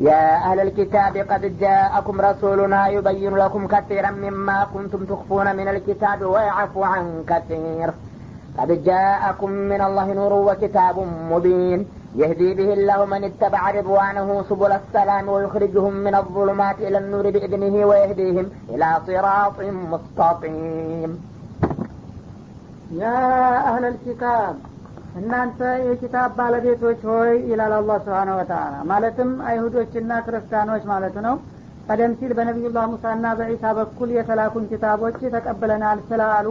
يا أهل الكتاب قد جاءكم رسولنا يبين لكم كثيرا مما كنتم تخفون من الكتاب ويعفو عن كثير. قد جاءكم من الله نور وكتاب مبين. يهدي به الله من اتبع رضوانه سبل السلام ويخرجهم من الظلمات إلى النور بإذنه ويهديهم إلى صراط مستقيم. يا أهل الكتاب እናንተ የኪታብ ባለቤቶች ሆይ ይላል አላህ ስብሓን ወተላ ማለትም አይሁዶችና ክርስቲያኖች ማለቱ ነው። ቀደም ሲል በነቢዩላህ ሙሳና በዒሳ በኩል የተላኩን ኪታቦች ተቀብለናል ስላሉ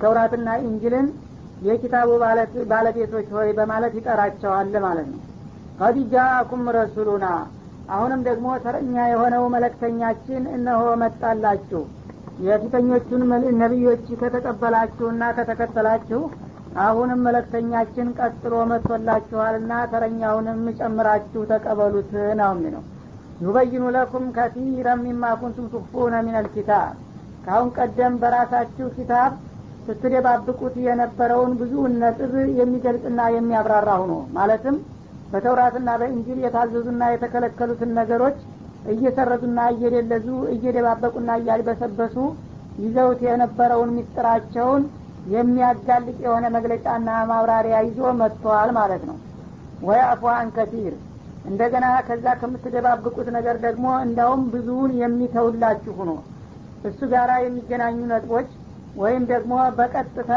ተውራትና ኢንጅልን የኪታቡ ባለቤቶች ሆይ በማለት ይጠራቸዋል ማለት ነው። ቀድ ጃአኩም ረሱሉና አሁንም ደግሞ ተረኛ የሆነው መለክተኛችን እነሆ መጣላችሁ። የፊተኞቹን ነቢዮች ከተቀበላችሁና ከተከተላችሁ አሁንም መለክተኛችን ቀጥሎ መጥቶላችኋልና ተረኛውንም ጨምራችሁ ተቀበሉት ነው የሚለው። ዩበይኑ ለኩም ከቲረ ሚማ ኩንቱም ሚን አልኪታብ ከአሁን ቀደም በራሳችሁ ኪታብ ስትደባብቁት የነበረውን ብዙውን ነጥብ የሚገልጽና የሚያብራራ ሁኖ ማለትም በተውራትና በእንጂል የታዘዙና የተከለከሉትን ነገሮች እየሰረዙና እየደለዙ እየደባበቁና እያልበሰበሱ ይዘውት የነበረውን ሚስጥራቸውን የሚያጋልጥ የሆነ መግለጫና ማብራሪያ ይዞ መጥተዋል ማለት ነው። ወያፉ አን ከቲር እንደገና ከዛ ከምትደባብቁት ነገር ደግሞ እንዳውም ብዙውን የሚተውላችሁ ሁኖ እሱ ጋር የሚገናኙ ነጥቦች ወይም ደግሞ በቀጥታ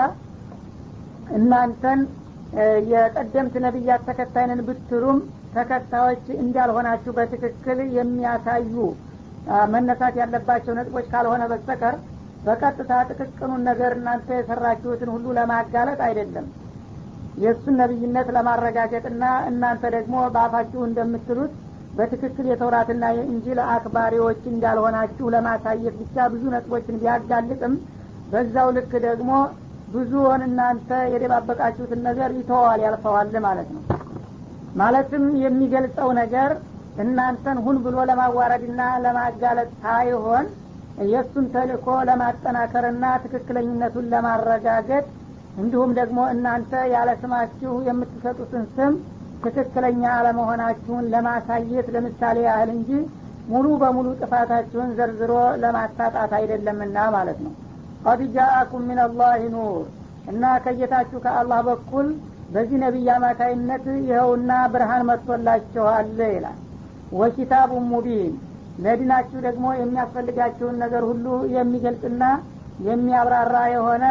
እናንተን የቀደምት ነቢያት ተከታይንን ብትሉም ተከታዮች እንዳልሆናችሁ በትክክል የሚያሳዩ መነሳት ያለባቸው ነጥቦች ካልሆነ በስተቀር በቀጥታ ጥቅቅኑን ነገር እናንተ የሰራችሁትን ሁሉ ለማጋለጥ አይደለም። የእሱን ነቢይነት ለማረጋገጥና እናንተ ደግሞ በአፋችሁ እንደምትሉት በትክክል የተውራትና የእንጂል አክባሪዎች እንዳልሆናችሁ ለማሳየት ብቻ ብዙ ነጥቦችን ቢያጋልጥም በዛው ልክ ደግሞ ብዙውን እናንተ የደባበቃችሁትን ነገር ይተዋል ያልፈዋል ማለት ነው። ማለትም የሚገልጸው ነገር እናንተን ሁን ብሎ ለማዋረድና ለማጋለጥ ሳይሆን የእሱን ተልእኮ ለማጠናከርና ትክክለኝነቱን ለማረጋገጥ እንዲሁም ደግሞ እናንተ ያለ ስማችሁ የምትሰጡትን ስም ትክክለኛ አለመሆናችሁን ለማሳየት ለምሳሌ ያህል እንጂ ሙሉ በሙሉ ጥፋታችሁን ዘርዝሮ ለማታጣት አይደለምና ማለት ነው። ቀድ ጃአኩም ምን አላህ ኑር እና ከጌታችሁ ከአላህ በኩል በዚህ ነቢይ አማካይነት ይኸውና ብርሃን መጥቶላችኋል ይላል። ወኪታቡ ሙቢን ለዲናችሁ ደግሞ የሚያስፈልጋችሁን ነገር ሁሉ የሚገልጽና የሚያብራራ የሆነ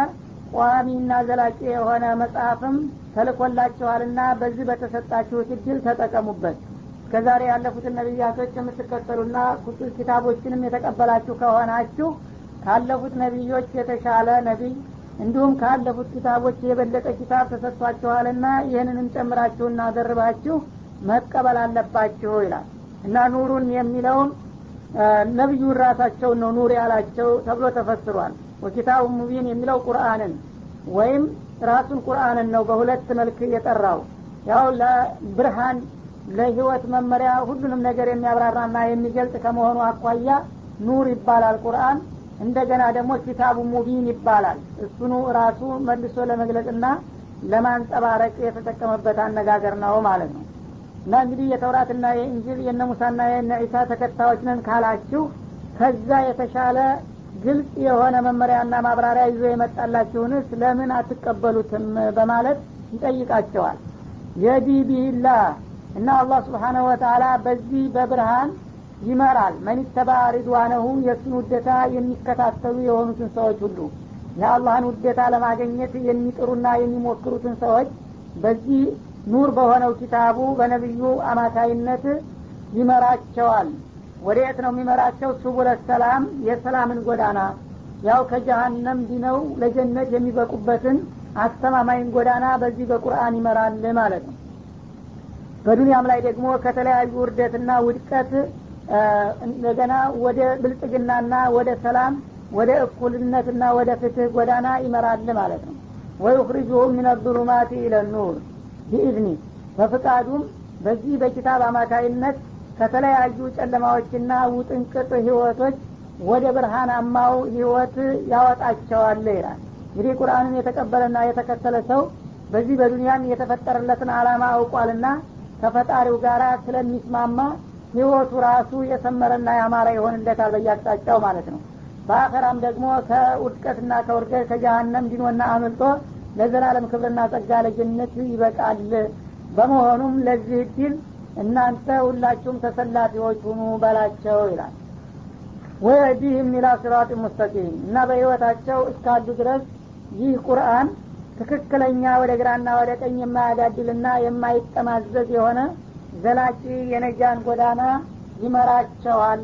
ቋሚና ዘላቂ የሆነ መጽሐፍም ተልኮላችኋልና በዚህ በተሰጣችሁት እድል ተጠቀሙበት። እስከዛሬ ያለፉትን ነቢያቶች የምትከተሉና ኪታቦችንም የተቀበላችሁ ከሆናችሁ ካለፉት ነቢዮች የተሻለ ነቢይ እንዲሁም ካለፉት ኪታቦች የበለጠ ኪታብ ተሰጥቷችኋልና ይህንንም ጨምራችሁና ደርባችሁ መቀበል አለባችሁ ይላል። እና ኑሩን የሚለውን ነቢዩን ራሳቸውን ነው ኑር ያላቸው ተብሎ ተፈስሯል። ወኪታቡ ሙቢን የሚለው ቁርአንን ወይም ራሱን ቁርአንን ነው በሁለት መልክ የጠራው። ያው ለብርሃን ለህይወት መመሪያ ሁሉንም ነገር የሚያብራራና የሚገልጽ ከመሆኑ አኳያ ኑር ይባላል ቁርአን። እንደገና ደግሞ ኪታቡ ሙቢን ይባላል። እሱኑ ራሱ መልሶ ለመግለጽና ለማንጸባረቅ የተጠቀመበት አነጋገር ነው ማለት ነው እና እንግዲህ የተውራትና የእንጅል የነ ሙሳና የነ ዒሳ ተከታዮች ነን ካላችሁ ከዛ የተሻለ ግልጽ የሆነ መመሪያና ማብራሪያ ይዞ የመጣላችሁንስ ለምን አትቀበሉትም? በማለት ይጠይቃቸዋል። የዲ ቢላህ እና አላህ ስብሓነሁ ወተላ በዚህ በብርሃን ይመራል። መን ተባ ሪድዋነሁ የእሱን ውደታ የሚከታተሉ የሆኑትን ሰዎች ሁሉ የአላህን ውደታ ለማገኘት የሚጥሩና የሚሞክሩትን ሰዎች በዚህ ኑር በሆነው ኪታቡ በነቢዩ አማካይነት ይመራቸዋል። ወደየት ነው የሚመራቸው? ሱቡለ ሰላም የሰላምን ጎዳና። ያው ከጀሀነም ዲነው ለጀነት የሚበቁበትን አስተማማኝ ጎዳና በዚህ በቁርአን ይመራል ማለት ነው። በዱንያም ላይ ደግሞ ከተለያዩ ውርደትና ውድቀት እንደገና ወደ ብልጽግናና ወደ ሰላም ወደ እኩልነትና ወደ ፍትህ ጎዳና ይመራል ማለት ነው። ወዩኽሪጁሁም ምን ظሉማት ኢለ ኑር ቢኢዝኒ በፍቃዱም በዚህ በኪታብ አማካይነት ከተለያዩ ጨለማዎችና ውጥንቅጥ ህይወቶች ወደ ብርሃናማው ህይወት ያወጣቸዋል ይላል። እንግዲህ ቁርአንን የተቀበለና የተከተለ ሰው በዚህ በዱንያም የተፈጠረለትን አላማ አውቋልና ከፈጣሪው ጋር ስለሚስማማ ህይወቱ ራሱ የሰመረና ያማረ ይሆንለታል በያቅጣጫው ማለት ነው። በአኸራም ደግሞ ከውድቀትና ከውርገት ከጀሀነም ዲኖና አምልጦ ለዘላለም ክብርና ጸጋ ለጀነት ይበቃል። በመሆኑም ለዚህ እድል እናንተ ሁላችሁም ተሰላፊዎች ሁኑ በላቸው ይላል። ወየዲህም ኢላ ሲራጥ ሙስተቂም እና በህይወታቸው እስካሉ ድረስ ይህ ቁርአን ትክክለኛ ወደ ግራና ወደ ቀኝ የማያጋድልና የማይጠማዘዝ የሆነ ዘላቂ የነጃን ጎዳና ይመራቸዋል።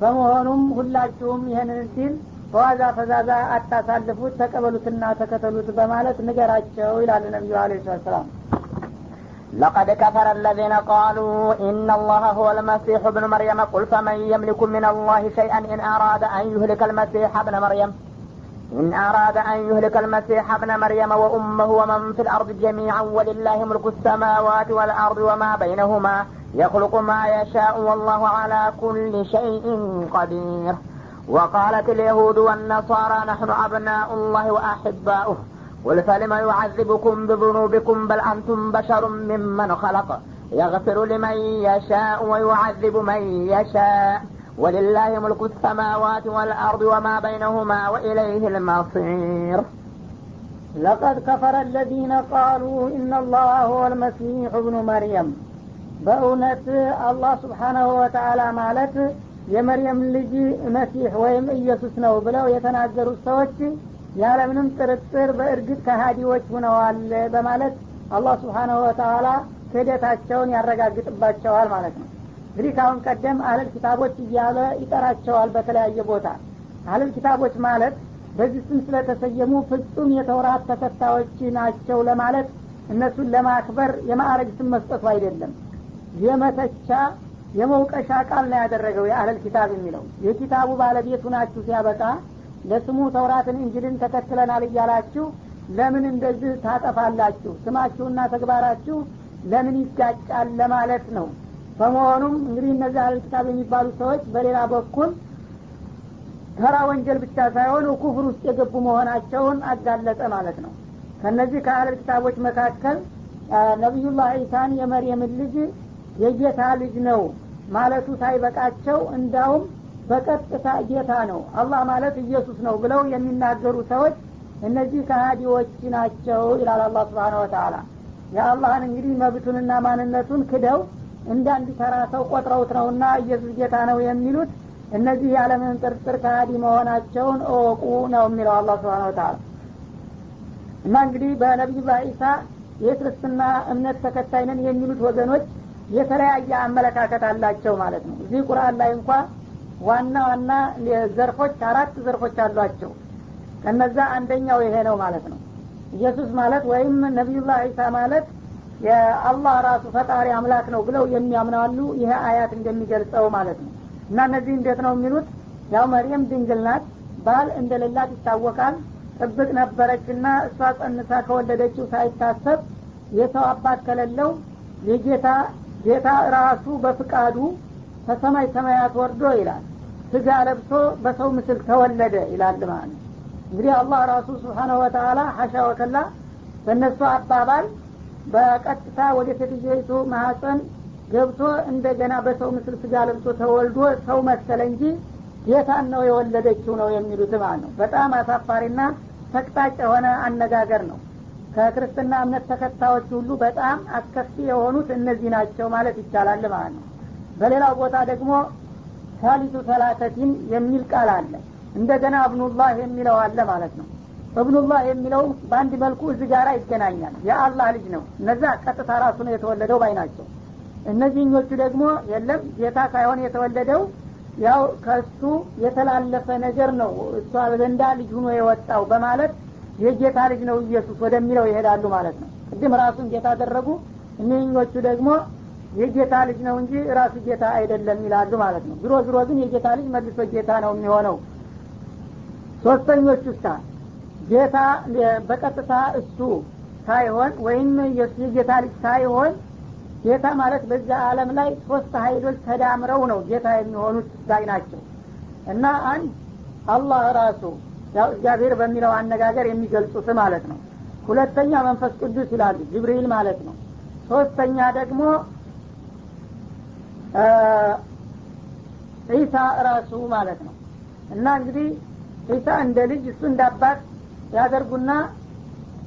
በመሆኑም ሁላችሁም ይህንን እድል በዋዛ ፈዛዛ አታሳልፉት ተቀበሉትና ተከተሉት በማለት ንገራቸው ይላሉ ነቢዩ አለ ሰላም لقد كفر الذين قالوا إن الله هو المسيح ابن مريم قل فمن يملك من الله شيئا إن أراد أن يهلك المسيح ابن مريم إن أراد أن يهلك المسيح ابن مريم وأمه ومن في الأرض جميعا ولله ملك السماوات والأرض وما بينهما يخلق ما يشاء والله على كل شيء قدير وقالت اليهود والنصارى نحن أبناء الله وأحباؤه قل فلم يعذبكم بذنوبكم بل أنتم بشر ممن خلق يغفر لمن يشاء ويعذب من يشاء ولله ملك السماوات والأرض وما بينهما وإليه المصير لقد كفر الذين قالوا إن الله هو المسيح ابن مريم በእውነት አላህ ስብሓናሁ ወተአላ ማለት የመርየም ልጅ መሲሕ ወይም ኢየሱስ ነው ብለው የተናገሩት ሰዎች ያለምንም ጥርጥር በእርግጥ ከሃዲዎች ሁነዋል በማለት አላህ ስብሓናሁ ወተአላ ክህደታቸውን ያረጋግጥባቸዋል ማለት ነው። እንግዲህ ካሁን ቀደም አህለል ኪታቦች እያለ ይጠራቸዋል በተለያየ ቦታ። አህለል ኪታቦች ማለት በዚህ ስም ስለተሰየሙ ፍጹም የተውራት ተከታዮች ናቸው ለማለት እነሱን ለማክበር የማዕረግ ስም መስጠቱ አይደለም። የመተቻ የመውቀሻ ቃል ነው ያደረገው የአህለል ኪታብ የሚለው። የኪታቡ ባለቤቱ ናችሁ ሲያበቃ ለስሙ ተውራትን እንጅልን ተከትለናል እያላችሁ ለምን እንደዚህ ታጠፋላችሁ? ስማችሁና ተግባራችሁ ለምን ይጋጫል ለማለት ነው። በመሆኑም እንግዲህ እነዚህ አህለል ኪታብ የሚባሉ ሰዎች በሌላ በኩል ተራ ወንጀል ብቻ ሳይሆን ኩፍር ውስጥ የገቡ መሆናቸውን አጋለጠ ማለት ነው። ከነዚህ ከአህለል ኪታቦች መካከል ነቢዩላህ ዒሳን የመርየምን ልጅ የጌታ ልጅ ነው ማለቱ ሳይበቃቸው እንዳውም በቀጥታ ጌታ ነው አላህ ማለት ኢየሱስ ነው ብለው የሚናገሩ ሰዎች እነዚህ ከሃዲዎች ናቸው ይላል አላህ ስብሓን ወተአላ የአላህን እንግዲህ መብቱንና ማንነቱን ክደው እንደ አንድ ተራ ሰው ቆጥረውት ነውና ኢየሱስ ጌታ ነው የሚሉት። እነዚህ ያለምንም ጥርጥር ከሃዲ መሆናቸውን እወቁ ነው የሚለው አላህ ስብሓን ወተአላ እና እንግዲህ በነቢዩላህ ዒሳ የክርስትና እምነት ተከታይ የሚሉት ወገኖች የተለያየ አመለካከት አላቸው ማለት ነው። እዚህ ቁርአን ላይ እንኳ ዋና ዋና ዘርፎች አራት ዘርፎች አሏቸው። ከነዛ አንደኛው ይሄ ነው ማለት ነው። ኢየሱስ ማለት ወይም ነቢዩላህ ዒሳ ማለት የአላህ ራሱ ፈጣሪ አምላክ ነው ብለው የሚያምናሉ ይሄ አያት እንደሚገልጸው ማለት ነው። እና እነዚህ እንዴት ነው የሚሉት? ያው መርየም ድንግል ናት። ባል እንደሌላት ይታወቃል። ጥብቅ ነበረችና እሷ ጸንሳ ከወለደችው ሳይታሰብ የሰው አባት ከሌለው የጌታ ጌታ ራሱ በፍቃዱ ከሰማይ ሰማያት ወርዶ ይላል ስጋ ለብሶ በሰው ምስል ተወለደ ይላል ማለት ነው። እንግዲህ አላህ ራሱ ስብሓነሁ ወተአላ ሀሻ ወከላ በእነሱ አባባል በቀጥታ ወደ ሴትዮይቱ ማህፀን ገብቶ እንደገና በሰው ምስል ስጋ ለብሶ ተወልዶ ሰው መሰለ እንጂ ጌታን ነው የወለደችው ነው የሚሉት ማለት ነው። በጣም አሳፋሪና ተቅጣጭ የሆነ አነጋገር ነው ከክርስትና እምነት ተከታዮች ሁሉ በጣም አስከፊ የሆኑት እነዚህ ናቸው ማለት ይቻላል ማለት ነው። በሌላው ቦታ ደግሞ ሳሊቱ ሰላተቲን የሚል ቃል አለ። እንደገና እብኑላህ የሚለው አለ ማለት ነው። እብኑላህ የሚለው በአንድ መልኩ እዚህ ጋር ይገናኛል። የአላህ ልጅ ነው። እነዛ ቀጥታ ራሱ ነው የተወለደው ባይ ናቸው። እነዚህኞቹ ደግሞ የለም ጌታ ሳይሆን የተወለደው ያው ከሱ የተላለፈ ነገር ነው። እሷ ዘንዳ ልጅ ሁኖ የወጣው በማለት የጌታ ልጅ ነው ኢየሱስ ወደሚለው ይሄዳሉ ማለት ነው። ቅድም ራሱን ጌታ አደረጉ እኒህኞቹ ደግሞ የጌታ ልጅ ነው እንጂ ራሱ ጌታ አይደለም ይላሉ ማለት ነው። ዝሮ ዝሮ ግን የጌታ ልጅ መልሶ ጌታ ነው የሚሆነው። ሶስተኞቹ ሳ ጌታ በቀጥታ እሱ ሳይሆን ወይም የጌታ ልጅ ሳይሆን ጌታ ማለት በዛ አለም ላይ ሶስት ሀይሎች ተዳምረው ነው ጌታ የሚሆኑት ዳይ ናቸው። እና አንድ አላህ ራሱ ያው እግዚአብሔር በሚለው አነጋገር የሚገልጹት ማለት ነው። ሁለተኛ መንፈስ ቅዱስ ይላሉ ጅብሪል ማለት ነው። ሶስተኛ ደግሞ ዒሳ ራሱ ማለት ነው። እና እንግዲህ ዒሳ እንደ ልጅ እሱ እንደ አባት ያደርጉና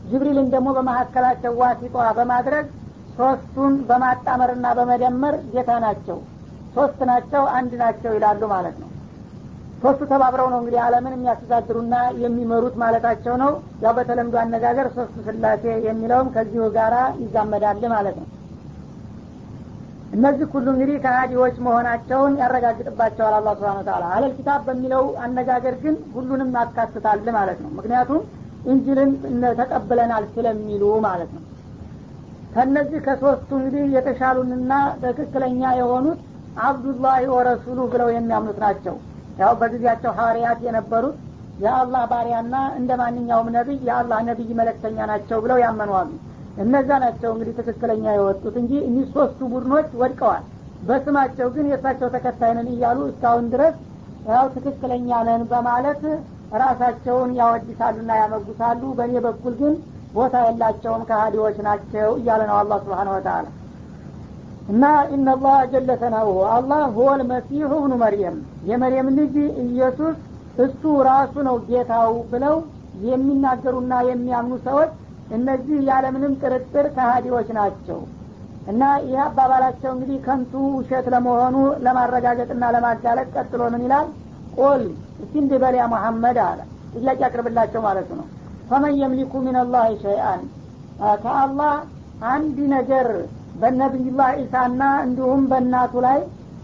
ጅብሪልን ደግሞ በመካከላቸው ዋሲጧ በማድረግ ሶስቱን በማጣመርና በመደመር ጌታ ናቸው። ሶስት ናቸው አንድ ናቸው ይላሉ ማለት ነው ሶስቱ ተባብረው ነው እንግዲህ አለምን የሚያስተዳድሩና የሚመሩት ማለታቸው ነው። ያው በተለምዶ አነጋገር ሶስቱ ስላሴ የሚለውም ከዚሁ ጋራ ይዛመዳል ማለት ነው። እነዚህ ሁሉ እንግዲህ ከሀዲዎች መሆናቸውን ያረጋግጥባቸዋል አላ ስብን ታላ አለል ኪታብ በሚለው አነጋገር ግን ሁሉንም ያካትታል ማለት ነው። ምክንያቱም እንጅልን ተቀብለናል ስለሚሉ ማለት ነው። ከነዚህ ከሶስቱ እንግዲህ የተሻሉንና ትክክለኛ የሆኑት አብዱላሂ ወረሱሉ ብለው የሚያምኑት ናቸው ያው በጊዜያቸው ሐዋርያት የነበሩት የአላህ ባሪያና እንደ ማንኛውም ነቢይ የአላህ ነቢይ መለክተኛ ናቸው ብለው ያመኗሉ እነዛ ናቸው እንግዲህ ትክክለኛ የወጡት እንጂ እኒህ ሶስቱ ቡድኖች ወድቀዋል። በስማቸው ግን የእሳቸው ተከታይ ነን እያሉ እስካሁን ድረስ ያው ትክክለኛ ነን በማለት ራሳቸውን ያወድሳሉና ያመጉሳሉ። በእኔ በኩል ግን ቦታ የላቸውም ከሀዲዎች ናቸው እያለ ነው አላህ ስብሓን ወተላ እና ኢነላህ ጀለ ሰናውሁ አላህ ሁወ ልመሲሑ እብኑ መርየም። የመርየም ልጅ ኢየሱስ እሱ ራሱ ነው ጌታው ብለው የሚናገሩና የሚያምኑ ሰዎች እነዚህ ያለምንም ጥርጥር ከሀዲዎች ናቸው። እና ይህ አባባላቸው እንግዲህ ከንቱ ውሸት ለመሆኑ ለማረጋገጥና ለማጋለጥ ቀጥሎ ምን ይላል? قل እስቲ እንድበል መሐመድ አለ። ጥያቄ አቅርብላቸው ማለት ነው። فمن يملك من الله شيئا ከአላህ አንድ ነገር በነቢዩላህ ዒሳና እንዲሁም በእናቱ ላይ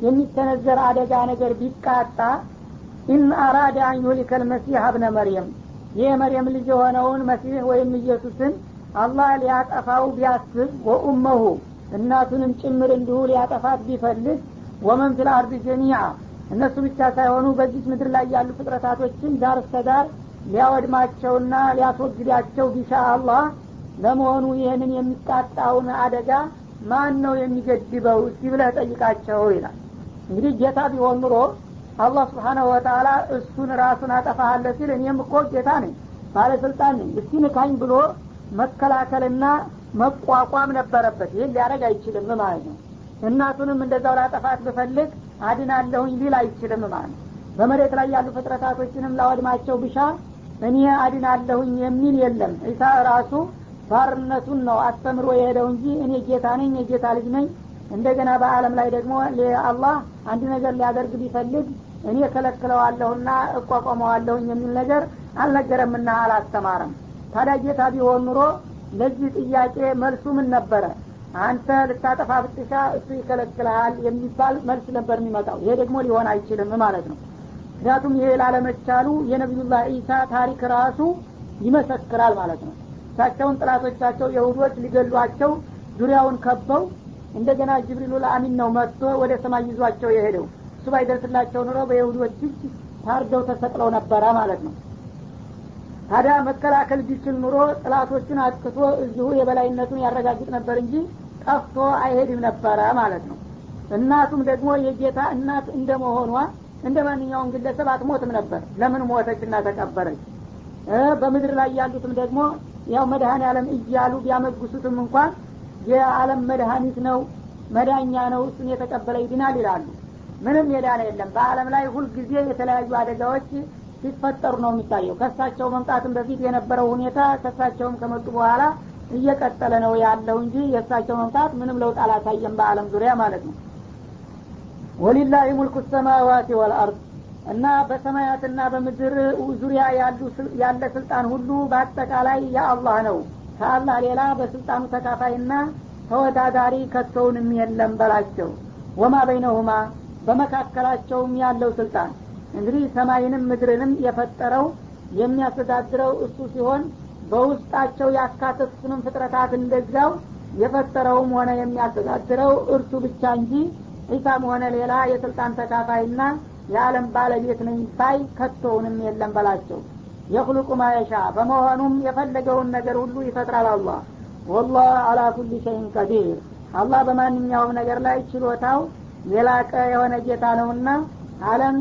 የሚተነዘር አደጋ ነገር ቢቃጣ إن أراد أن يهلك المسيح ابن مريم። የመርየም ልጅ የሆነውን መሲህ ወይም ኢየሱስን አላህ ሊያጠፋው ቢያስብ وأمه እናቱንም ጭምር እንዲሁ ሊያጠፋት ቢፈልግ ومن في الأرض جميعا። እነሱ ብቻ ሳይሆኑ በዚህ ምድር ላይ ያሉ ፍጥረታቶችን ዳር እስከ ሊያወድማቸውና ሊያስወግዳቸው ቢሻ አላህ። ለመሆኑ ይህንን የሚቃጣውን አደጋ ማን ነው የሚገድበው? እስቲ ጠይቃቸው ይላል። እንግዲህ ጌታ ቢሆን ኑሮ አላህ سبحانه وتعالى እሱን ራሱን አጠፋሃለ ሲል እኔም እኮ ጌታ ነኝ ባለስልጣን ነኝ። እስቲ ንካኝ ብሎ መከላከልና መቋቋም ነበረበት። ይህን ሊያደረግ አይችልም ማለት ነው። እናቱንም እንደዛው ላጠፋት ብፈልግ አድናለሁኝ ሊል አይችልም ማለት ነው። በመሬት ላይ ያሉ ፍጥረታቶችንም ላወድማቸው ብሻ እኔ አድናለሁኝ የሚል የለም። ዒሳ ራሱ ባርነቱን ነው አስተምሮ የሄደው እንጂ እኔ ጌታ ነኝ የጌታ ልጅ ነኝ። እንደገና በአለም ላይ ደግሞ አላህ አንድ ነገር ሊያደርግ ቢፈልግ እኔ ከለክለዋለሁና እቋቋመዋለሁኝ የሚል ነገር አልነገረምና አላስተማረም። ታዲያ ጌታ ቢሆን ኑሮ ለዚህ ጥያቄ መልሱ ምን ነበረ? አንተ ልታጠፋ ብትሻ እሱ ይከለክልሃል የሚባል መልስ ነበር የሚመጣው። ይሄ ደግሞ ሊሆን አይችልም ማለት ነው። ምክንያቱም ይሄ ላለመቻሉ የነቢዩላህ ዒሳ ታሪክ ራሱ ይመሰክራል ማለት ነው እሳቸውን ጥላቶቻቸው የሁዶች ሊገሏቸው ዙሪያውን ከበው እንደገና ጅብሪሉ ለአሚን ነው መጥቶ ወደ ሰማይ ይዟቸው የሄደው። እሱ ባይደርስላቸው ኑሮ በይሁዶች እጅ ታርደው ተሰቅለው ነበረ ማለት ነው። ታዲያ መከላከል ቢችል ኑሮ ጥላቶችን አጥቅቶ እዚሁ የበላይነቱን ያረጋግጥ ነበር እንጂ ጠፍቶ አይሄድም ነበረ ማለት ነው። እናቱም ደግሞ የጌታ እናት እንደመሆኗ እንደ ማንኛውም ግለሰብ አትሞትም ነበር። ለምን ሞተች እና ተቀበረች በምድር ላይ ያሉትም ደግሞ ያው መድኃኔ ዓለም እያሉ ቢያመጉሱትም እንኳን የዓለም መድኃኒት ነው መዳኛ ነው እሱን የተቀበለ ይድናል ይላሉ። ምንም የዳነ የለም። በአለም ላይ ሁልጊዜ የተለያዩ አደጋዎች ሲፈጠሩ ነው የሚታየው። ከሳቸው መምጣትም በፊት የነበረው ሁኔታ ከሳቸውም ከመጡ በኋላ እየቀጠለ ነው ያለው እንጂ የእሳቸው መምጣት ምንም ለውጥ አላሳየም በአለም ዙሪያ ማለት ነው። ወሊላሂ ሙልኩ ሰማዋት ወልአርድ እና በሰማያትና በምድር ዙሪያ ያለ ስልጣን ሁሉ በአጠቃላይ የአላህ ነው። ከአላህ ሌላ በስልጣኑ ተካፋይና ተወዳዳሪ ከቶውንም የለም በላቸው። ወማ በይነሁማ በመካከላቸውም ያለው ስልጣን። እንግዲህ ሰማይንም ምድርንም የፈጠረው የሚያስተዳድረው እሱ ሲሆን በውስጣቸው ያካተቱትንም ፍጥረታት እንደዛው የፈጠረውም ሆነ የሚያስተዳድረው እርሱ ብቻ እንጂ ዒሳም ሆነ ሌላ የስልጣን ተካፋይና የዓለም ባለቤት ነኝ ባይ ከቶውንም የለም በላቸው። የክልቁ ማየሻ በመሆኑም የፈለገውን ነገር ሁሉ ይፈጥራል አላህ። ወላህ አላ ኩል ሸይን ቀዲር። አላህ በማንኛውም ነገር ላይ ችሎታው የላቀ የሆነ ጌታ ነውና አለም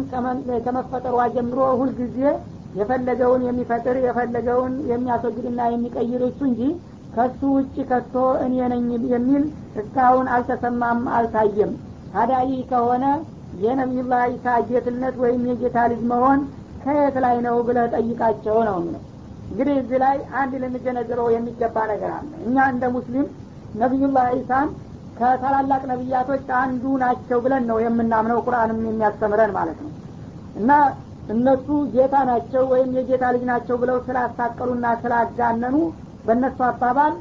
ከመፈጠሯ ጀምሮ ሁልጊዜ የፈለገውን የሚፈጥር የፈለገውን የሚያስወግድና የሚቀይር እሱ እንጂ ከሱ ውጭ ከቶ እኔ ነኝ የሚል እስካሁን አልተሰማም አልታየም። ታዲያ ይህ ከሆነ የነቢዩላህ ኢሳ ጌትነት ወይም የጌታ ልጅ መሆን ከየት ላይ ነው ብለህ ጠይቃቸው ነው የሚለው። እንግዲህ እዚህ ላይ አንድ ልንገነዘበው የሚገባ ነገር አለ። እኛ እንደ ሙስሊም ነቢዩላህ ኢሳን ከታላላቅ ነቢያቶች አንዱ ናቸው ብለን ነው የምናምነው ቁርአንም የሚያስተምረን ማለት ነው። እና እነሱ ጌታ ናቸው ወይም የጌታ ልጅ ናቸው ብለው ስላሳቀሉና ስላጋነኑ በእነሱ አባባል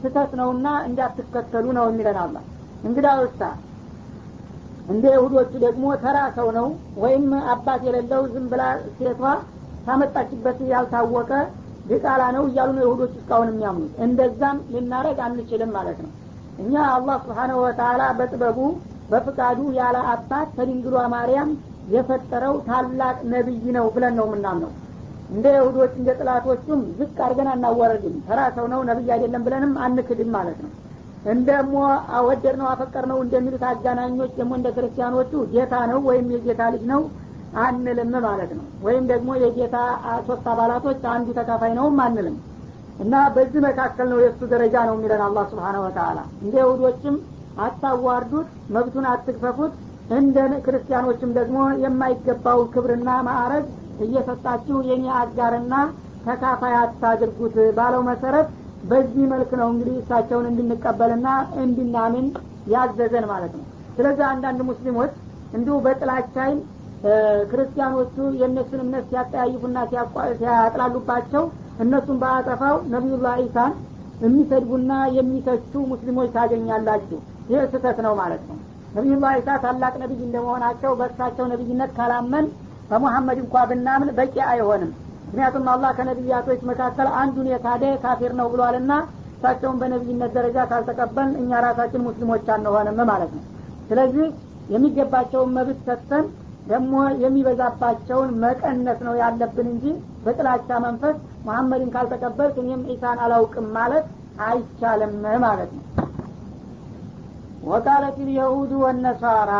ስተት ነውና እንዳትከተሉ ነው የሚለን አላ እንግዳ ውሳ እንደ ይሁዶቹ ደግሞ ተራ ሰው ነው ወይም አባት የሌለው ዝም ብላ ሴቷ ታመጣችበት ያልታወቀ ድቃላ ነው እያሉ ነው ይሁዶች እስካሁን የሚያምኑት። እንደዛም ልናረግ አንችልም ማለት ነው። እኛ አላህ ስብሓነሁ ወተላ በጥበቡ በፍቃዱ ያለ አባት ከድንግሏ ማርያም የፈጠረው ታላቅ ነቢይ ነው ብለን ነው የምናምነው። እንደ ይሁዶች እንደ ጥላቶቹም ዝቅ አድርገን አናወረድም ተራ ሰው ነው ነቢይ አይደለም ብለንም አንክድም ማለት ነው እንደሞ አወደድ ነው አፈቀር ነው እንደሚሉት አጋናኞች ደግሞ እንደ ክርስቲያኖቹ ጌታ ነው ወይም የጌታ ልጅ ነው አንልም ማለት ነው። ወይም ደግሞ የጌታ ሶስት አባላቶች አንዱ ተካፋይ ነውም አንልም። እና በዚህ መካከል ነው የእሱ ደረጃ ነው የሚለን አላህ ስብሓነ ወተላ እንደ ይሁዶችም አታዋርዱት መብቱን አትግፈፉት እንደ ክርስቲያኖችም ደግሞ የማይገባውን ክብርና ማዕረግ እየሰጣችሁ የኔ አጋርና ተካፋይ አታድርጉት ባለው መሰረት በዚህ መልክ ነው እንግዲህ እሳቸውን እንድንቀበልና እንድናምን ያዘዘን ማለት ነው። ስለዚህ አንዳንድ ሙስሊሞች እንዲሁ በጥላቻይ ክርስቲያኖቹ የእነሱን እምነት ሲያጠያይፉና ሲያጥላሉባቸው እነሱን በአጠፋው ነቢዩላህ ኢሳን የሚሰድቡና የሚተቹ ሙስሊሞች ታገኛላችሁ። ይህ ስህተት ነው ማለት ነው። ነቢዩላህ ኢሳ ታላቅ ነቢይ እንደመሆናቸው በእሳቸው ነቢይነት ካላመን በሙሐመድ እንኳ ብናምን በቂ አይሆንም ምክንያቱም አላህ ከነቢያቶች መካከል አንዱን የካደ ካፊር ነው ብሏልና እሳቸውን በነቢይነት ደረጃ ካልተቀበል እኛ ራሳችን ሙስሊሞች አንሆንም ማለት ነው። ስለዚህ የሚገባቸውን መብት ሰጥተን ደግሞ የሚበዛባቸውን መቀነስ ነው ያለብን እንጂ በጥላቻ መንፈስ መሐመድን ካልተቀበልክ እኔም ዒሳን አላውቅም ማለት አይቻልም ማለት ነው። ወቃለት ልየሁዱ ወነሳራ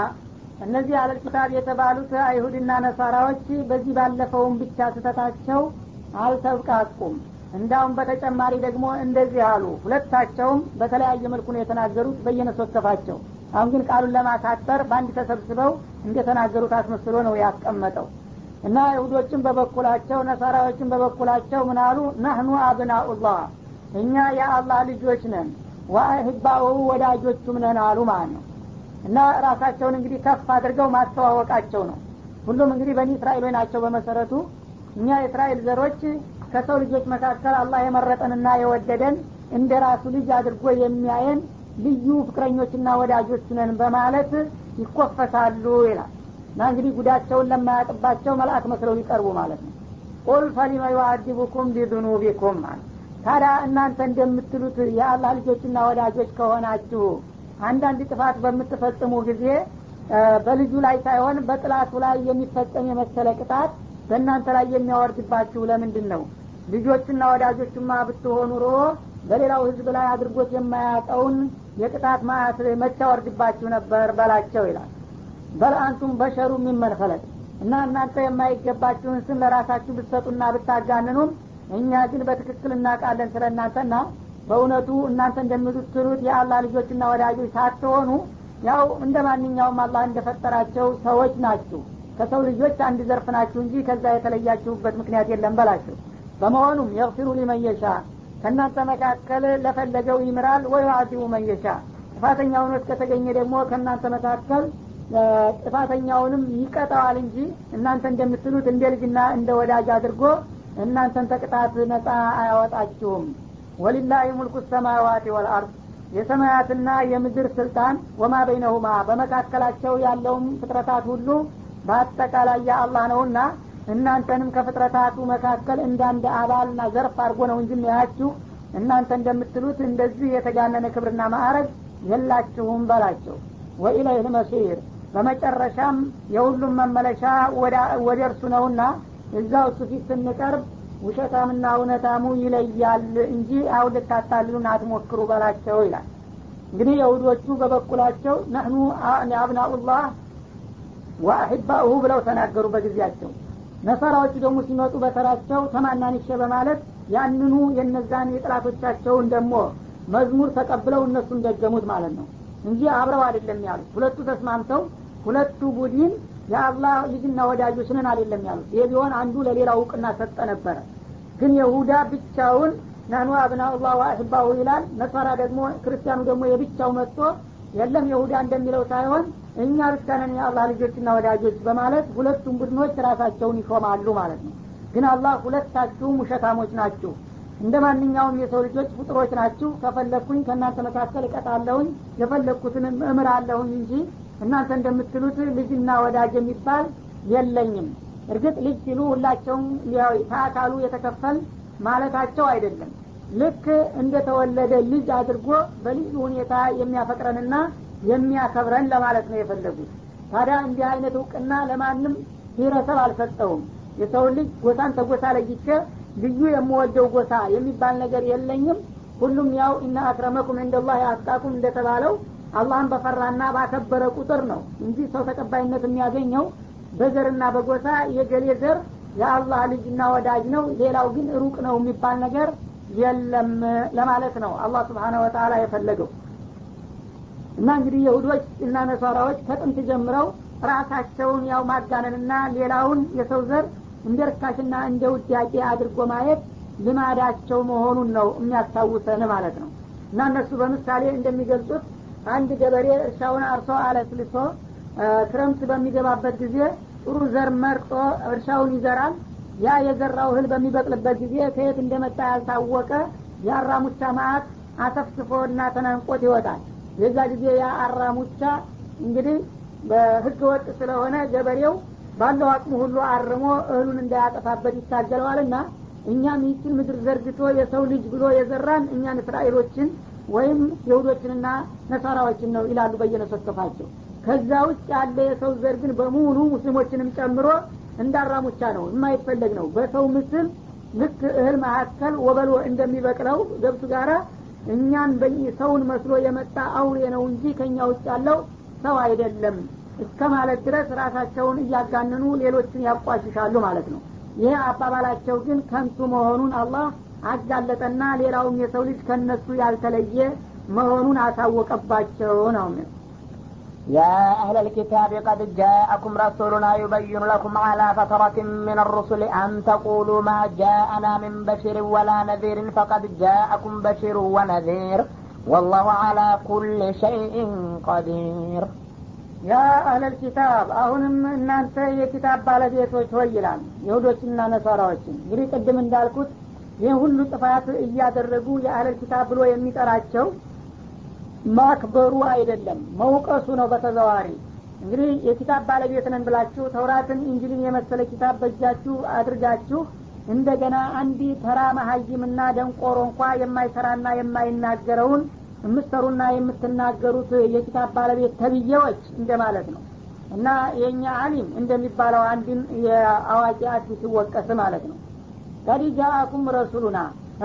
እነዚህ አለል ኪታብ የተባሉት አይሁድና ነሳራዎች በዚህ ባለፈውን ብቻ ስተታቸው አልተብቃቁም። እንዳውም በተጨማሪ ደግሞ እንደዚህ አሉ። ሁለታቸውም በተለያየ መልኩ ነው የተናገሩት በየነሶከፋቸው። አሁን ግን ቃሉን ለማሳጠር በአንድ ተሰብስበው እንደተናገሩት አስመስሎ ነው ያስቀመጠው። እና አይሁዶችን በበኩላቸው ነሳራዎችን በበኩላቸው ምን አሉ? ናህኑ አብናኡላህ እኛ የአላህ ልጆች ነን ወአህባኡ ወዳጆቹም ነን አሉ ማለት ነው እና ራሳቸውን እንግዲህ ከፍ አድርገው ማስተዋወቃቸው ነው። ሁሉም እንግዲህ በኒ እስራኤሎች ናቸው በመሰረቱ። እኛ የእስራኤል ዘሮች ከሰው ልጆች መካከል አላህ የመረጠንና የወደደን እንደ ራሱ ልጅ አድርጎ የሚያየን ልዩ ፍቅረኞችና ወዳጆች ነን በማለት ይኮፈሳሉ ይላል። እና እንግዲህ ጉዳቸውን ለማያጥባቸው መልአክ መስለው ሊቀርቡ ማለት ነው። ቁል ፈሊመ ዩአዲቡኩም ቢዙኑቢኩም ታዲያ እናንተ እንደምትሉት የአላህ ልጆችና ወዳጆች ከሆናችሁ አንዳንድ ጥፋት በምትፈጽሙ ጊዜ በልጁ ላይ ሳይሆን በጥላቱ ላይ የሚፈጸም የመሰለ ቅጣት በእናንተ ላይ የሚያወርድባችሁ ለምንድን ነው ልጆችና ወዳጆችማ ብትሆኑ ሮ በሌላው ህዝብ ላይ አድርጎት የማያውቀውን የቅጣት ማዕት መቼ ያወርድባችሁ ነበር በላቸው ይላል። በልአንቱም በሸሩ የሚመንፈለጥ እና እናንተ የማይገባችሁን ስም ለራሳችሁ ብትሰጡና ብታጋንኑም እኛ ግን በትክክል እናውቃለን ስለ እናንተና በእውነቱ እናንተ እንደምትሉት የአላህ ልጆችና ወዳጆች ሳትሆኑ ያው እንደ ማንኛውም አላህ እንደፈጠራቸው ሰዎች ናችሁ። ከሰው ልጆች አንድ ዘርፍ ናችሁ እንጂ ከዛ የተለያችሁበት ምክንያት የለም በላቸው በመሆኑም የግፊሩ ሊመየሻ ከእናንተ መካከል ለፈለገው ይምራል ወይ አዚቡ መየሻ ጥፋተኛውን ከተገኘ ደግሞ ከእናንተ መካከል ጥፋተኛውንም ይቀጠዋል እንጂ እናንተ እንደምትሉት እንደ ልጅና እንደ ወዳጅ አድርጎ እናንተን ተቅጣት ነጻ አያወጣችሁም ወሊላሂ ሙልኩ ሰማዋት ወልአርድ የሰማያትና የምድር ስልጣን ወማ በይነሁማ በመካከላቸው ያለውም ፍጥረታት ሁሉ በአጠቃላይ የአላህ ነውና እናንተንም ከፍጥረታቱ መካከል እንዳንድ አባልና ዘርፍ አድርጎ ነው እንጂ ያያችሁ እናንተ እንደምትሉት እንደዚህ የተጋነነ ክብርና ማዕረግ የላችሁም በላቸው። ወኢለይህ መሲር። በመጨረሻም የሁሉም መመለሻ ወደ እርሱ ነውና እዛው እሱ ፊት ስንቀርብ ውሸታምና እውነታሙ ይለያል እንጂ አሁን ልታታልሉን አትሞክሩ በላቸው ይላል። እንግዲህ የሁዶቹ በበኩላቸው ነህኑ አብናኡላህ ወአሕባኡሁ ብለው ተናገሩ በጊዜያቸው። ነሳራዎቹ ደግሞ ሲመጡ በተራቸው ተማናንሸ በማለት ያንኑ የነዛን የጥላቶቻቸውን ደግሞ መዝሙር ተቀብለው እነሱን ደገሙት ማለት ነው እንጂ አብረው አይደለም ያሉት። ሁለቱ ተስማምተው ሁለቱ ቡድን የአላህ ልጅና ወዳጆች ነን አይደለም ያሉት። ይህ ቢሆን አንዱ ለሌላው እውቅና ሰጠ ነበረ ግን የሁዳ ብቻውን ናኑ አብናኡላህ ወአሕባሁ ይላል። ነሳራ ደግሞ ክርስቲያኑ ደግሞ የብቻው መጥቶ የለም የሁዳ እንደሚለው ሳይሆን እኛ ብቻ ነን የአላህ ልጆችና ወዳጆች በማለት ሁለቱም ቡድኖች ራሳቸውን ይሾማሉ ማለት ነው። ግን አላህ ሁለታችሁም ውሸታሞች ናችሁ። እንደ ማንኛውም የሰው ልጆች ፍጡሮች ናችሁ። ከፈለግኩኝ ከእናንተ መካከል እቀጣለሁኝ የፈለግኩትንም እምር አለሁኝ እንጂ እናንተ እንደምትሉት ልጅና ወዳጅ የሚባል የለኝም። እርግጥ ልጅ ሲሉ ሁላቸውም ከአካሉ የተከፈል ማለታቸው አይደለም። ልክ እንደተወለደ ልጅ አድርጎ በልዩ ሁኔታ የሚያፈቅረንና የሚያከብረን ለማለት ነው የፈለጉት። ታዲያ እንዲህ አይነት እውቅና ለማንም ብሔረሰብ አልሰጠውም። የሰው ልጅ ጎሳን ተጎሳ ለይቼ ልዩ የምወደው ጎሳ የሚባል ነገር የለኝም። ሁሉም ያው እና አክረመኩም እንደላህ አስቃኩም እንደተባለው አላህን በፈራና ባከበረ ቁጥር ነው እንጂ ሰው ተቀባይነት የሚያገኘው በዘርና በጎሳ የገሌ ዘር የአላህ ልጅና ወዳጅ ነው ሌላው ግን ሩቅ ነው የሚባል ነገር የለም ለማለት ነው አላህ ስብሓነ ወተላ የፈለገው። እና እንግዲህ የሁዶች እና ነሷራዎች ከጥንት ጀምረው ራሳቸውን ያው ማጋነንና ሌላውን የሰው ዘር እንደ ርካሽና እንደ ውዳቄ አድርጎ ማየት ልማዳቸው መሆኑን ነው የሚያስታውሰን ማለት ነው። እና እነሱ በምሳሌ እንደሚገልጹት አንድ ገበሬ እርሻውን አርሶ አለስልሶ ክረምት በሚገባበት ጊዜ ጥሩ ዘር መርጦ እርሻውን ይዘራል። ያ የዘራው እህል በሚበቅልበት ጊዜ ከየት እንደመጣ ያልታወቀ የአራሙቻ ማአት አሰፍስፎ እና ተናንቆት ይወጣል። የዛ ጊዜ ያ እንግዲህ በህገ ወጥ ስለሆነ ገበሬው ባለው አቅሙ ሁሉ አርሞ እህሉን እንዳያጠፋበት ይታገለዋልና እኛም ይችን ምድር ዘርግቶ የሰው ልጅ ብሎ የዘራን እኛን እስራኤሎችን ወይም የሁዶችንና ነሳራዎችን ነው ይላሉ በየነሰከፋቸው። ከዛ ውጭ ያለ የሰው ዘር ግን በሙሉ ሙስሊሞችንም ጨምሮ እንዳራሙቻ ነው የማይፈለግ ነው። በሰው ምስል ልክ እህል መካከል ወበሎ እንደሚበቅለው ገብሱ ጋራ እኛን ሰውን መስሎ የመጣ አውሬ ነው እንጂ ከኛ ውጭ ያለው ሰው አይደለም። እስከ ማለት ድረስ ራሳቸውን እያጋነኑ ሌሎችን ያቋሽሻሉ ማለት ነው። ይህ አባባላቸው ግን ከንቱ መሆኑን አላህ አጋለጠና ሌላውም የሰው ልጅ ከነሱ ያልተለየ መሆኑን አሳወቀባቸው ነው يا أهل الكتاب قد جاءكم رسولنا يبين لكم على فترة من الرسل أن تقولوا ما جاءنا من بشر ولا نذير فقد جاءكم بشير ونذير والله على كل شيء قدير ያ አህለል ኪታብ አሁንም እናንተ የኪታብ ባለቤቶች ሆይ ይላል የሁዶችና ነሳራዎችን እንግዲህ ቅድም እንዳልኩት ይህ ሁሉ ጥፋት እያደረጉ የአህለል ኪታብ ብሎ የሚጠራቸው ማክበሩ አይደለም። መውቀሱ ነው በተዘዋሪ እንግዲህ የኪታብ ባለቤት ነን ብላችሁ ተውራትን እንጅልን የመሰለ ኪታብ በእጃችሁ አድርጋችሁ እንደገና አንድ ተራ መሀይምና ደንቆሮ እንኳ የማይሰራና የማይናገረውን የምትሰሩና የምትናገሩት የኪታብ ባለቤት ተብዬዎች እንደማለት ነው። እና የእኛ አሊም እንደሚባለው አንድን የአዋቂ አዲ ሲወቀስ ማለት ነው ቀድ ጃአኩም ረሱሉና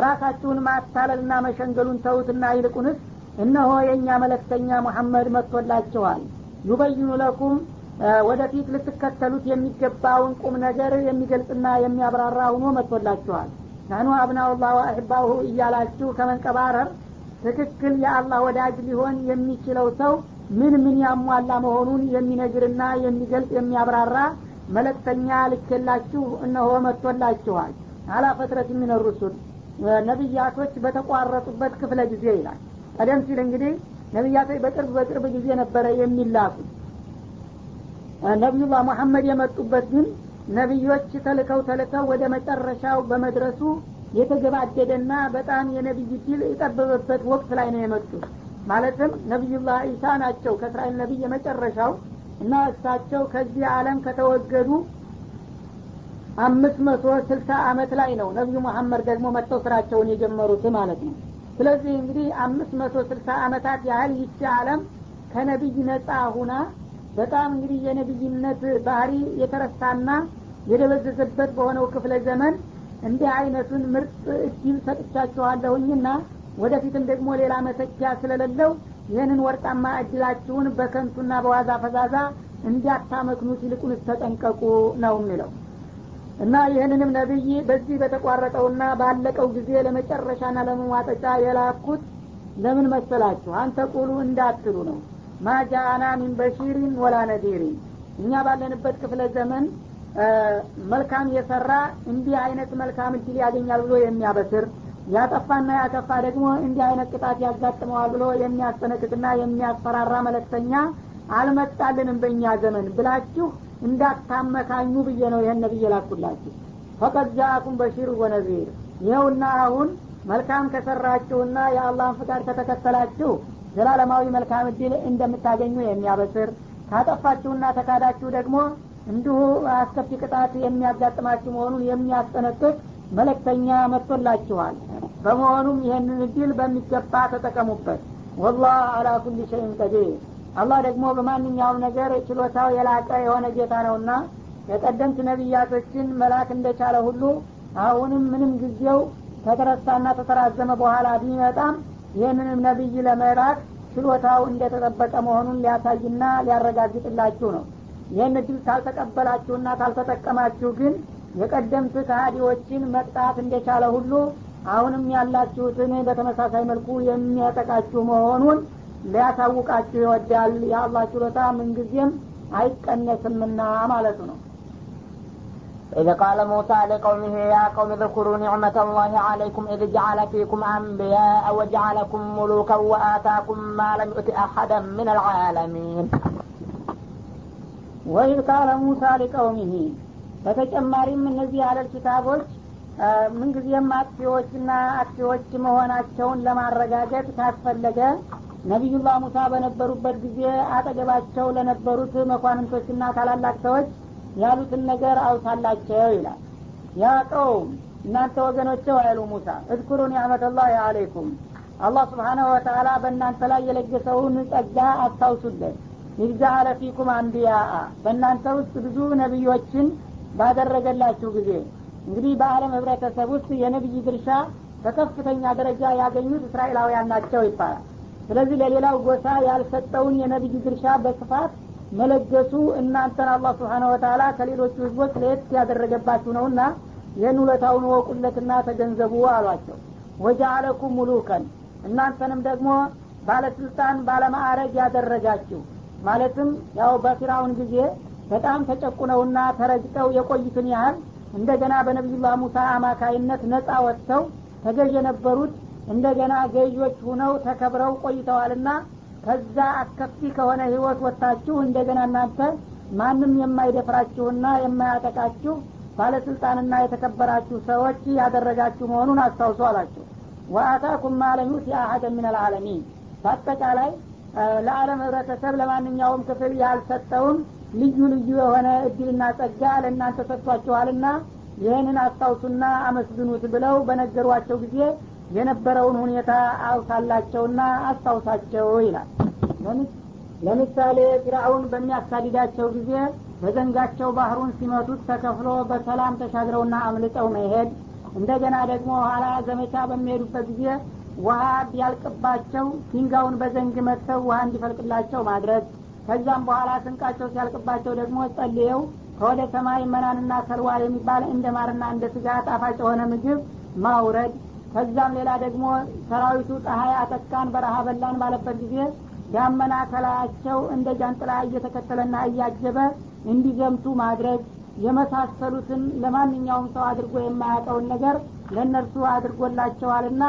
ራሳችሁን ማታለልና መሸንገሉን ተውትና ይልቁንስ እነሆ የእኛ መለክተኛ ሙሐመድ መጥቶላችኋል። ዩበይኑ ለኩም ወደፊት ልትከተሉት የሚገባውን ቁም ነገር የሚገልጽና የሚያብራራ ሁኖ መጥቶላችኋል። ናኑ አብናውላህ ወአሕባሁ እያላችሁ ከመንቀባረር ትክክል የአላህ ወዳጅ ሊሆን የሚችለው ሰው ምን ምን ያሟላ መሆኑን የሚነግርና የሚገልጽ የሚያብራራ መልክተኛ ልኬላችሁ እነሆ መጥቶላችኋል على فترة من الرسل ነቢያቶች በተቋረጡበት ክፍለ ጊዜ ይላል። ቀደም ሲል እንግዲህ ነቢያቶች በቅርብ በቅርብ ጊዜ ነበረ የሚላኩት። ነቢዩላህ ሙሐመድ የመጡበት ግን ነቢዮች ተልከው ተልከው ወደ መጨረሻው በመድረሱ የተገባደደና በጣም የነቢይ ዲል የጠበበበት ወቅት ላይ ነው የመጡት። ማለትም ነቢዩላህ ኢሳ ናቸው ከእስራኤል ነቢይ የመጨረሻው እና እሳቸው ከዚህ አለም ከተወገዱ አምስት መቶ ስልሳ አመት ላይ ነው ነቢዩ መሐመድ ደግሞ መጥተው ስራቸውን የጀመሩት ማለት ነው። ስለዚህ እንግዲህ አምስት መቶ ስልሳ አመታት ያህል ይቺ አለም ከነቢይ ነጻ ሁና በጣም እንግዲህ የነቢይነት ባህሪ የተረሳና የደበዘዘበት በሆነው ክፍለ ዘመን እንዲህ አይነቱን ምርጥ እድል ሰጥቻችኋለሁኝና ወደፊትም ደግሞ ሌላ መተኪያ ስለሌለው ይህንን ወርቃማ እድላችሁን በከንቱና በዋዛ ፈዛዛ እንዲያታመክኑት ይልቁንስ ተጠንቀቁ ነው የሚለው እና ይህንንም ነቢይ በዚህ በተቋረጠውና ባለቀው ጊዜ ለመጨረሻና ለመሟጠጫ የላኩት ለምን መሰላችሁ? አንተ ቁሉ እንዳትሉ ነው። ማጃአና ሚን በሺሪን ወላ ነዲሪን። እኛ ባለንበት ክፍለ ዘመን መልካም የሰራ እንዲህ አይነት መልካም እድል ያገኛል ብሎ የሚያበስር ያጠፋና ያከፋ ደግሞ እንዲህ አይነት ቅጣት ያጋጥመዋል ብሎ የሚያስጠነቅቅና የሚያስፈራራ መለክተኛ አልመጣልንም በእኛ ዘመን ብላችሁ እንዳታመካኙ ብዬ ነው ይህን ነብይ ላኩላችሁ ፈቀድ ጃአኩም በሺር ወነዚር። ይኸውና አሁን መልካም ከሰራችሁና የአላህን ፍቃድ ከተከተላችሁ ዘላለማዊ መልካም እድል እንደምታገኙ የሚያበስር ካጠፋችሁና ተካዳችሁ ደግሞ እንዲሁ አስከፊ ቅጣት የሚያጋጥማችሁ መሆኑን የሚያስጠነቅቅ መለክተኛ መጥቶላችኋል። በመሆኑም ይህንን እድል በሚገባ ተጠቀሙበት። ወላህ አላ ኩል ሸይን ቀዲር አላህ ደግሞ በማንኛውም ነገር ችሎታው የላቀ የሆነ ጌታ ነውና የቀደምት ነቢያቶችን መላክ እንደቻለ ሁሉ አሁንም ምንም ጊዜው ከተረሳና ተተራዘመ በኋላ ቢመጣም ይህንንም ነቢይ ለመላክ ችሎታው እንደተጠበቀ መሆኑን ሊያሳይና ሊያረጋግጥላችሁ ነው። ይህን እድል ካልተቀበላችሁና ካልተጠቀማችሁ ግን የቀደምት ከሃዲዎችን መቅጣት እንደቻለ ሁሉ አሁንም ያላችሁትን በተመሳሳይ መልኩ የሚያጠቃችሁ መሆኑን ሊያሳውቃችሁ ይወዳል የአላህ ችሎታ ምንጊዜም አይቀነስምና ማለቱ ነው إذ قال موسى لقومه يا قوم اذكروا نعمة الله عليكم إذ جعل فيكم أنبياء وجعلكم ملوكا وآتاكم ما لم يؤت أحدا من العالمين ወይዝ ቃለ ሙሳ ሊቀውሚሂ በተጨማሪም እነዚህ አለል ኪታቦች ምንጊዜም አጥፊዎችና አጥፊዎች መሆናቸውን ለማረጋገጥ ካስፈለገ ነቢዩላህ ሙሳ በነበሩበት ጊዜ አጠገባቸው ለነበሩት መኳንንቶችና ታላላቅ ሰዎች ያሉትን ነገር አውሳላቸው ይላል። ያ ቀውም እናንተ ወገኖቸው አይሉ ሙሳ እዝኩሩ ኒዕመተላህ አለይኩም አላህ ስብሓናሁ ወተላ በእናንተ ላይ የለገሰውን ጸጋ አስታውሱለት። ይብዛአለ ፊኩም አንቢያአ በእናንተ ውስጥ ብዙ ነቢዮችን ባደረገላችሁ ጊዜ። እንግዲህ በአለም ህብረተሰብ ውስጥ የነቢይ ድርሻ በከፍተኛ ደረጃ ያገኙት እስራኤላውያን ናቸው ይባላል ስለዚህ ለሌላው ጎሳ ያልሰጠውን የነቢይ ድርሻ በስፋት መለገሱ እናንተን አላህ ስብሓነ ወተላ ከሌሎቹ ህዝቦች ለየት ያደረገባችሁ ነውና ይህን ውለታውን ወቁለትና ተገንዘቡ አሏቸው። ወጃአለኩም ሙሉከን እናንተንም ደግሞ ባለስልጣን ባለማዕረግ ያደረጋችሁ ማለትም ያው በፊራውን ጊዜ በጣም ተጨቁነውና ተረግጠው የቆዩትን ያህል እንደገና በነቢዩላህ ሙሳ አማካይነት ነጻ ወጥተው ተገዥ የነበሩት እንደገና ገዢዎች ሁነው ተከብረው ቆይተዋልና ከዛ አስከፊ ከሆነ ህይወት ወጥታችሁ እንደገና እናንተ ማንም የማይደፍራችሁና የማያጠቃችሁ ባለስልጣንና የተከበራችሁ ሰዎች ያደረጋችሁ መሆኑን አስታውሱ አላቸው። ወአታኩም ማለዩት የአሀደ ምን አልዓለሚን በአጠቃላይ ለዓለም ህብረተሰብ ለማንኛውም ክፍል ያልሰጠውን ልዩ ልዩ የሆነ እድልና ጸጋ ለእናንተ ሰጥቷችኋልና ይህንን አስታውሱና አመስግኑት ብለው በነገሯቸው ጊዜ የነበረውን ሁኔታ አውሳላቸውና አስታውሳቸው ይላል። ለምሳሌ ፊርአውን በሚያሳድዳቸው ጊዜ በዘንጋቸው ባህሩን ሲመቱት ተከፍሎ በሰላም ተሻግረውና አምልጠው መሄድ እንደገና ደግሞ ኋላ ዘመቻ በሚሄዱበት ጊዜ ውሀ ቢያልቅባቸው ድንጋውን በዘንግ መጥተው ውሀ እንዲፈልቅላቸው ማድረግ ከዛም በኋላ ስንቃቸው ሲያልቅባቸው ደግሞ ጸልየው ከወደ ሰማይ መናንና ተልዋ የሚባል እንደ ማርና እንደ ስጋ ጣፋጭ የሆነ ምግብ ማውረድ ከዛም ሌላ ደግሞ ሰራዊቱ ፀሐይ አጠቃን በረሃ በላን ባለበት ጊዜ ዳመና ከላያቸው እንደ ጃንጥላ እየተከተለና እያጀበ እንዲዘምቱ ማድረግ የመሳሰሉትን ለማንኛውም ሰው አድርጎ የማያውቀውን ነገር ለእነርሱ አድርጎላቸዋልና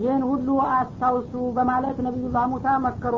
ይህን ሁሉ አስታውሱ በማለት ነቢዩላህ ሙሳ መከሩ